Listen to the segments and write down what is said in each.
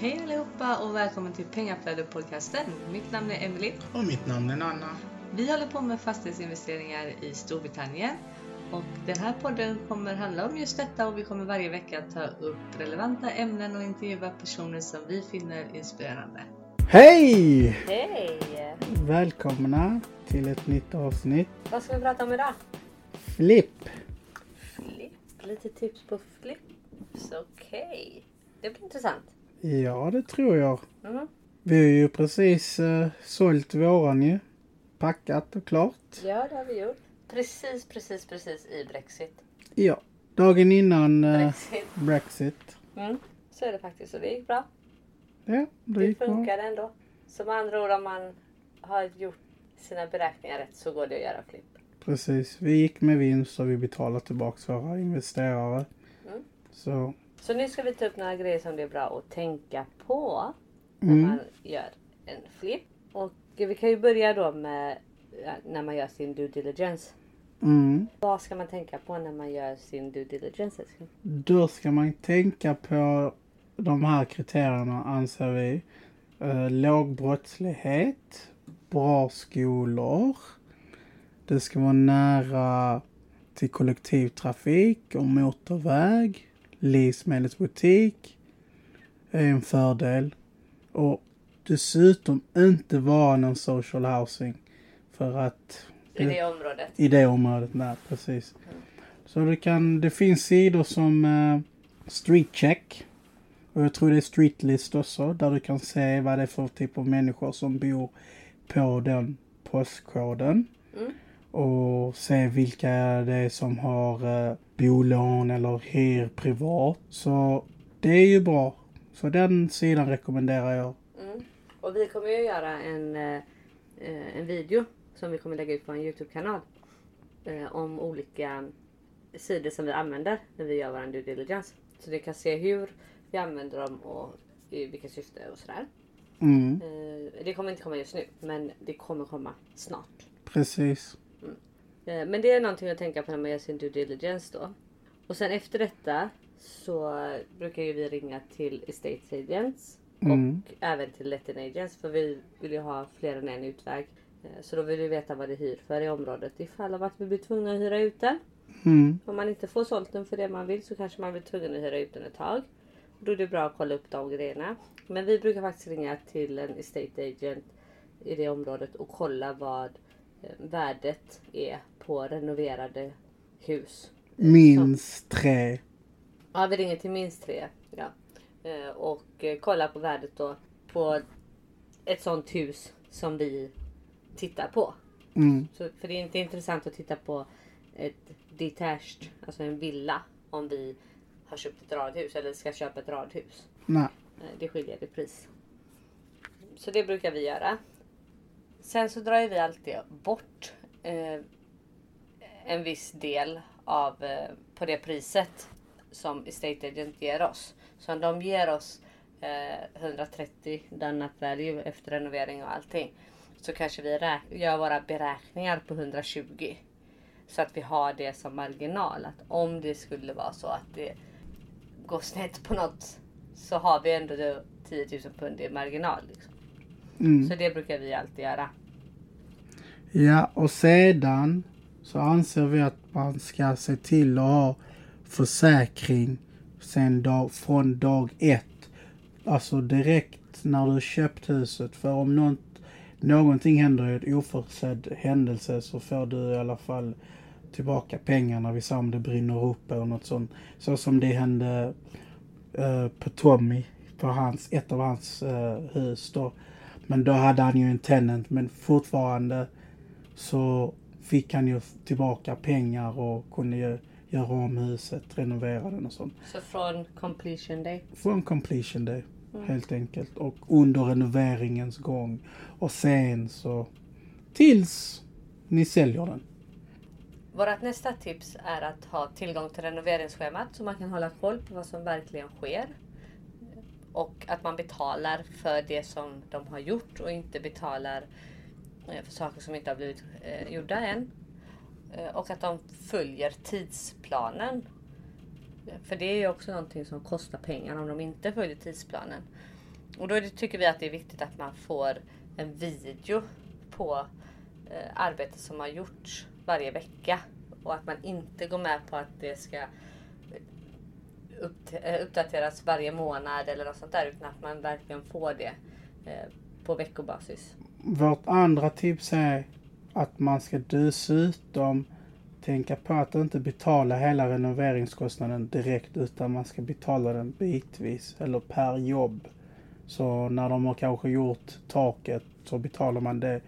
Hej allihopa och välkommen till Pengaflödet-podcasten. Mitt namn är Emily. Och mitt namn är Nanna. Vi håller på med fastighetsinvesteringar i Storbritannien. Och den här podden kommer handla om just detta och vi kommer varje vecka ta upp relevanta ämnen och intervjua personer som vi finner inspirerande. Hej! Hej! Välkomna till ett nytt avsnitt. Vad ska vi prata om idag? Flipp! Flipp. Lite tips på flips. Okej. Det blir intressant. Ja, det tror jag. Mm. Vi har ju precis uh, sålt våran ju. Packat och klart. Ja, det har vi gjort. Precis, precis, precis i Brexit. Ja, dagen innan uh, Brexit. Brexit. Mm. Så är det faktiskt. Och det gick bra. Ja, det Det gick bra. funkar ändå. Så med andra ord, om man har gjort sina beräkningar rätt så går det att göra flipp. Precis. Vi gick med vinst och vi betalade tillbaka våra investerare. Mm. Så, Så nu ska vi ta upp några grejer som det är bra att tänka på när mm. man gör en flipp. Och vi kan ju börja då med när man gör sin due diligence. Mm. Vad ska man tänka på när man gör sin due diligence? Då ska man tänka på de här kriterierna anser vi. Eh, låg brottslighet, bra skolor, det ska vara nära till kollektivtrafik och motorväg, livsmedelsbutik är en fördel. Och dessutom inte vara någon social housing. För att I det området. i det området, nej precis. Så det, kan, det finns sidor som uh, Street Check. Och jag tror det är Streetlist också. Där du kan se vad det är för typ av människor som bor på den postkoden. Mm. Och se vilka det är som har uh, bolån eller hyr privat. Så det är ju bra. Så den sidan rekommenderar jag. Mm. Och vi kommer ju göra en, eh, eh, en video som vi kommer lägga ut på en Youtube-kanal. Eh, om olika sidor som vi använder när vi gör vår due diligence. Så ni kan se hur vi använder dem och i vilka syfte och sådär. Mm, det kommer inte komma just nu men det kommer komma snart. precis. Eh, Men det är någonting att tänka på när man gör sin due diligence då. Och sen efter detta så brukar ju vi ringa till estate agents Mm. och även till letting agents för vi vill ju ha fler än en utväg. Eh, Så då vill vi veta vad det hyr för i området ifall av att vi blir tvungna att hyra ut den. Mm, Om man inte får sålt den för det man vill så kanske man blir tvungen att hyra ut den ett tag. Då är det bra att kolla upp de grejerna. Men vi brukar faktiskt ringa till en estate agent i det området och kolla vad eh, värdet är på renoverade hus. minst tre. Ja, vi ringer till minst tre. Ja. Eh, Och eh, kollar på värdet då på ett sånt hus som vi tittar på. Mm, Så, för det är inte intressant att titta på ett detached, alltså en villa, om vi har köpt ett radhus eller ska köpa ett radhus. nej. Eh, Det skiljer i pris. Så det brukar vi göra. Sen så drar vi alltid bort eh, en viss del av eh, på det priset som Estate Agent ger oss. Så om de ger oss eh, 130 done up value efter renovering och allting. Så kanske vi gör våra beräkningar på 120. Så att vi har det som marginal. Att om det skulle vara så att det går snett på något så har vi ändå då 10 000 pund i marginal. Liksom. Mm. Så det brukar vi alltid göra. Ja, och sedan så anser vi att man ska se till att ha försäkring sen dag, från dag ett. Alltså direkt när du köpt huset. För om något, någonting händer i en oförutsedd händelse så får du i alla fall tillbaka pengarna. Vi säger om det brinner upp eller något sånt. Så som det hände eh, på Tommy, på hans, ett av hans eh, hus då. Men då hade han ju en tenant men fortfarande så fick han ju tillbaka pengar och kunde ju göra om huset, renovera den och sånt. Så från completion day. Från completion day, helt enkelt. Och under renoveringens gång. Och sen så tills ni säljer den. Vårt nästa tips är att ha tillgång till renoveringsschemat så man kan hålla koll på vad som verkligen sker. Och att man betalar för det som de har gjort och inte betalar Eh, för saker som inte har blivit eh, gjorda än. Eh, och att de följer tidsplanen. För det är ju också någonting som kostar pengar om de inte följer tidsplanen. Och då tycker vi att det är viktigt att man får en video på eh, arbete som har gjorts varje vecka. Och att man inte går med på att det ska eh, upp, uppdateras varje månad eller något sånt där. Utan att man verkligen får det eh, på veckobasis. Vårt andra tips är att man ska dessutom tänka på att inte betala hela renoveringskostnaden direkt utan man ska betala den bitvis eller per jobb. Så när de har kanske gjort taket så betalar man det.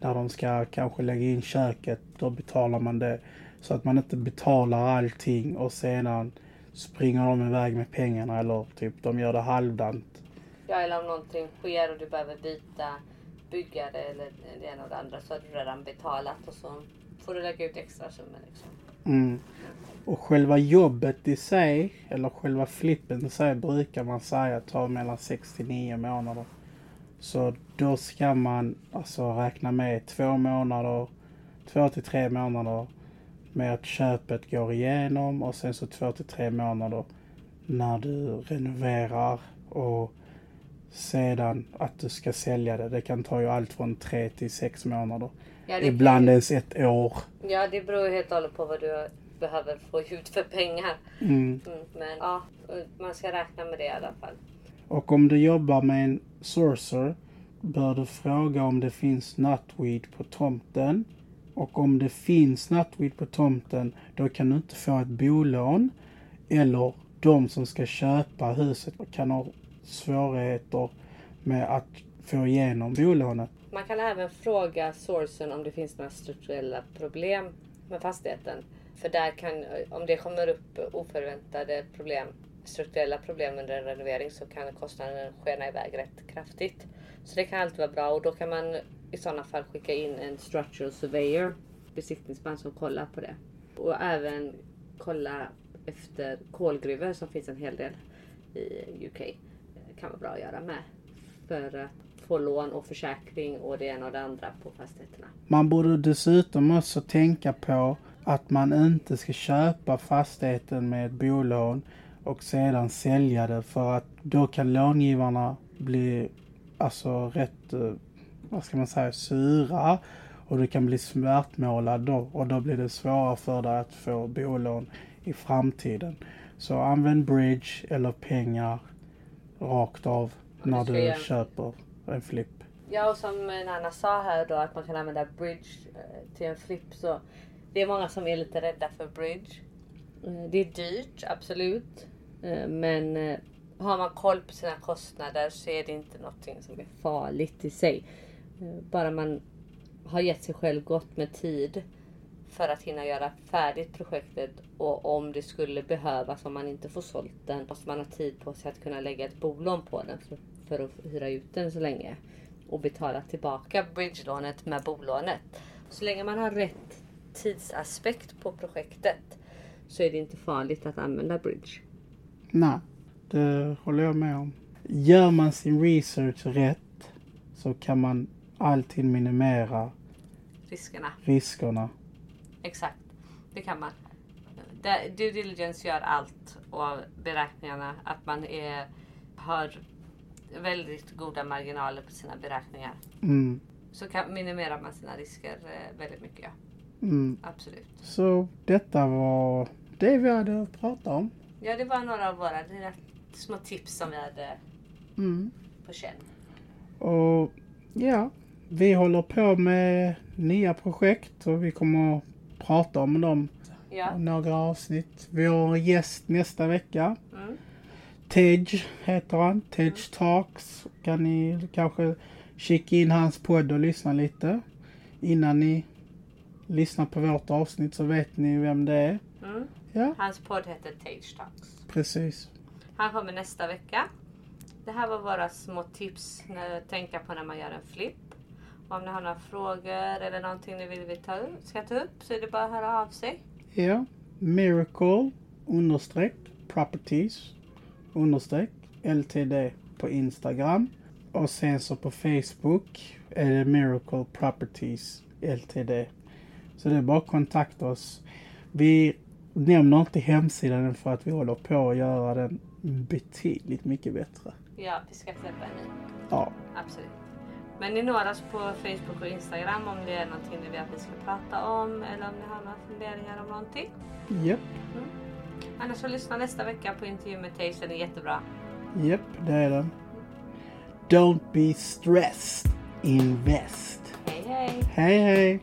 När de ska kanske lägga in köket då betalar man det. Så att man inte betalar allting och sedan springer de iväg med pengarna eller typ de gör det halvdant. Ja eller om någonting sker och du behöver byta byggare eller det ena och det andra så har du redan betalat och så får du lägga ut extra summor. Liksom. Mm. Och själva jobbet i sig, eller själva flippen i sig, brukar man säga tar mellan 6 till 9 månader. Så då ska man alltså räkna med två månader, två till tre månader med att köpet går igenom och sen så två till tre månader när du renoverar och sedan att du ska sälja det. Det kan ta ju allt från tre till sex månader. Ja, Ibland ens ett år. Ja, det beror helt och hållet på vad du behöver få ut för pengar. Mm. Mm, men ja, man ska räkna med det i alla fall. Och om du jobbar med en sourcer bör du fråga om det finns nutweed på tomten. Och om det finns nutweed på tomten då kan du inte få ett bolån. Eller de som ska köpa huset kan ha svårigheter med att få igenom bolånet. Man kan även fråga sourcen om det finns några strukturella problem med fastigheten. För där kan, om det kommer upp oförväntade problem, strukturella problem under en renovering så kan kostnaden skena iväg rätt kraftigt. Så det kan alltid vara bra och då kan man i sådana fall skicka in en structural surveyor, besiktningsman som kollar på det. Och även kolla efter kolgruvor som finns en hel del i UK. Kan vara bra att göra med. För att få lån och försäkring och det ena och det andra på fastigheterna. Man borde dessutom också tänka på att man inte ska köpa fastigheten med ett bolån och sedan sälja det för att då kan långivarna bli alltså rätt, eh, vad ska man säga, sura och du kan bli smärtmålad då och då blir det svårare för dig att få bolån i framtiden. Så använd bridge eller pengar rakt av när du köper en flip. Ja och som Nana sa här då att man kan använda bridge eh, till en flip så det är många som är lite rädda för bridge. Eh, det är dyrt, absolut. Eh, men har man koll på sina kostnader så är det inte någonting som är farligt i sig. Bara man har gett sig själv gott med tid för att hinna göra färdigt projektet och om det skulle behövas om man inte får sålt den måste man ha tid på sig att kunna lägga ett bolån på den för, för att hyra ut den så länge och betala tillbaka bridgelånet med bolånet. Så länge man har rätt tidsaspekt på projektet så är det inte farligt att använda bridge. Nej, det håller jag med om. Gör man sin research rätt så kan man alltid minimera riskerna. riskerna. Exakt, det kan man. Due diligence gör allt och beräkningarna att man är, har väldigt goda marginaler på sina beräkningar. Mm. Så kan, minimerar man sina risker eh, väldigt mycket. Mm. Absolut. Så detta var det vi hade pratat om. Ja, det var några av våra små tips som vi hade mm. på känn. Och ja, vi håller på med nya projekt och vi kommer att prata om dem ja. några avsnitt. Vi har gäst nästa vecka. Mm. Tej heter han. Tej mm. Talks. Kan ni kanske kika in hans podd och lyssna lite. Innan ni lyssnar på vårt avsnitt så vet ni vem det är. Mm. Ja. Hans podd heter Tage Talks. Precis. Han kommer nästa vecka. Det här var våra små tips att tänka på när man gör en flipp. Om ni har några frågor eller någonting ni vill vi ta upp, ska ta upp så är det bara att höra av sig. Ja. Miracle understreck properties understreck LTD på Instagram. Och sen så på Facebook är det Miracle Properties LTD. Så det är bara att kontakta oss. Vi nämner inte hemsidan för att vi håller på att göra den betydligt mycket bättre. Ja, vi ska släppa en ny. Ja. Absolut. Men ni når oss på Facebook och Instagram om det är någonting ni vill att vi ska prata om eller om ni har några funderingar om någonting. Japp. Annars så lyssna nästa vecka på intervju med Tays, den är jättebra. Japp, det är den. Don't be stressed. Invest. Hej hej! Hej hej!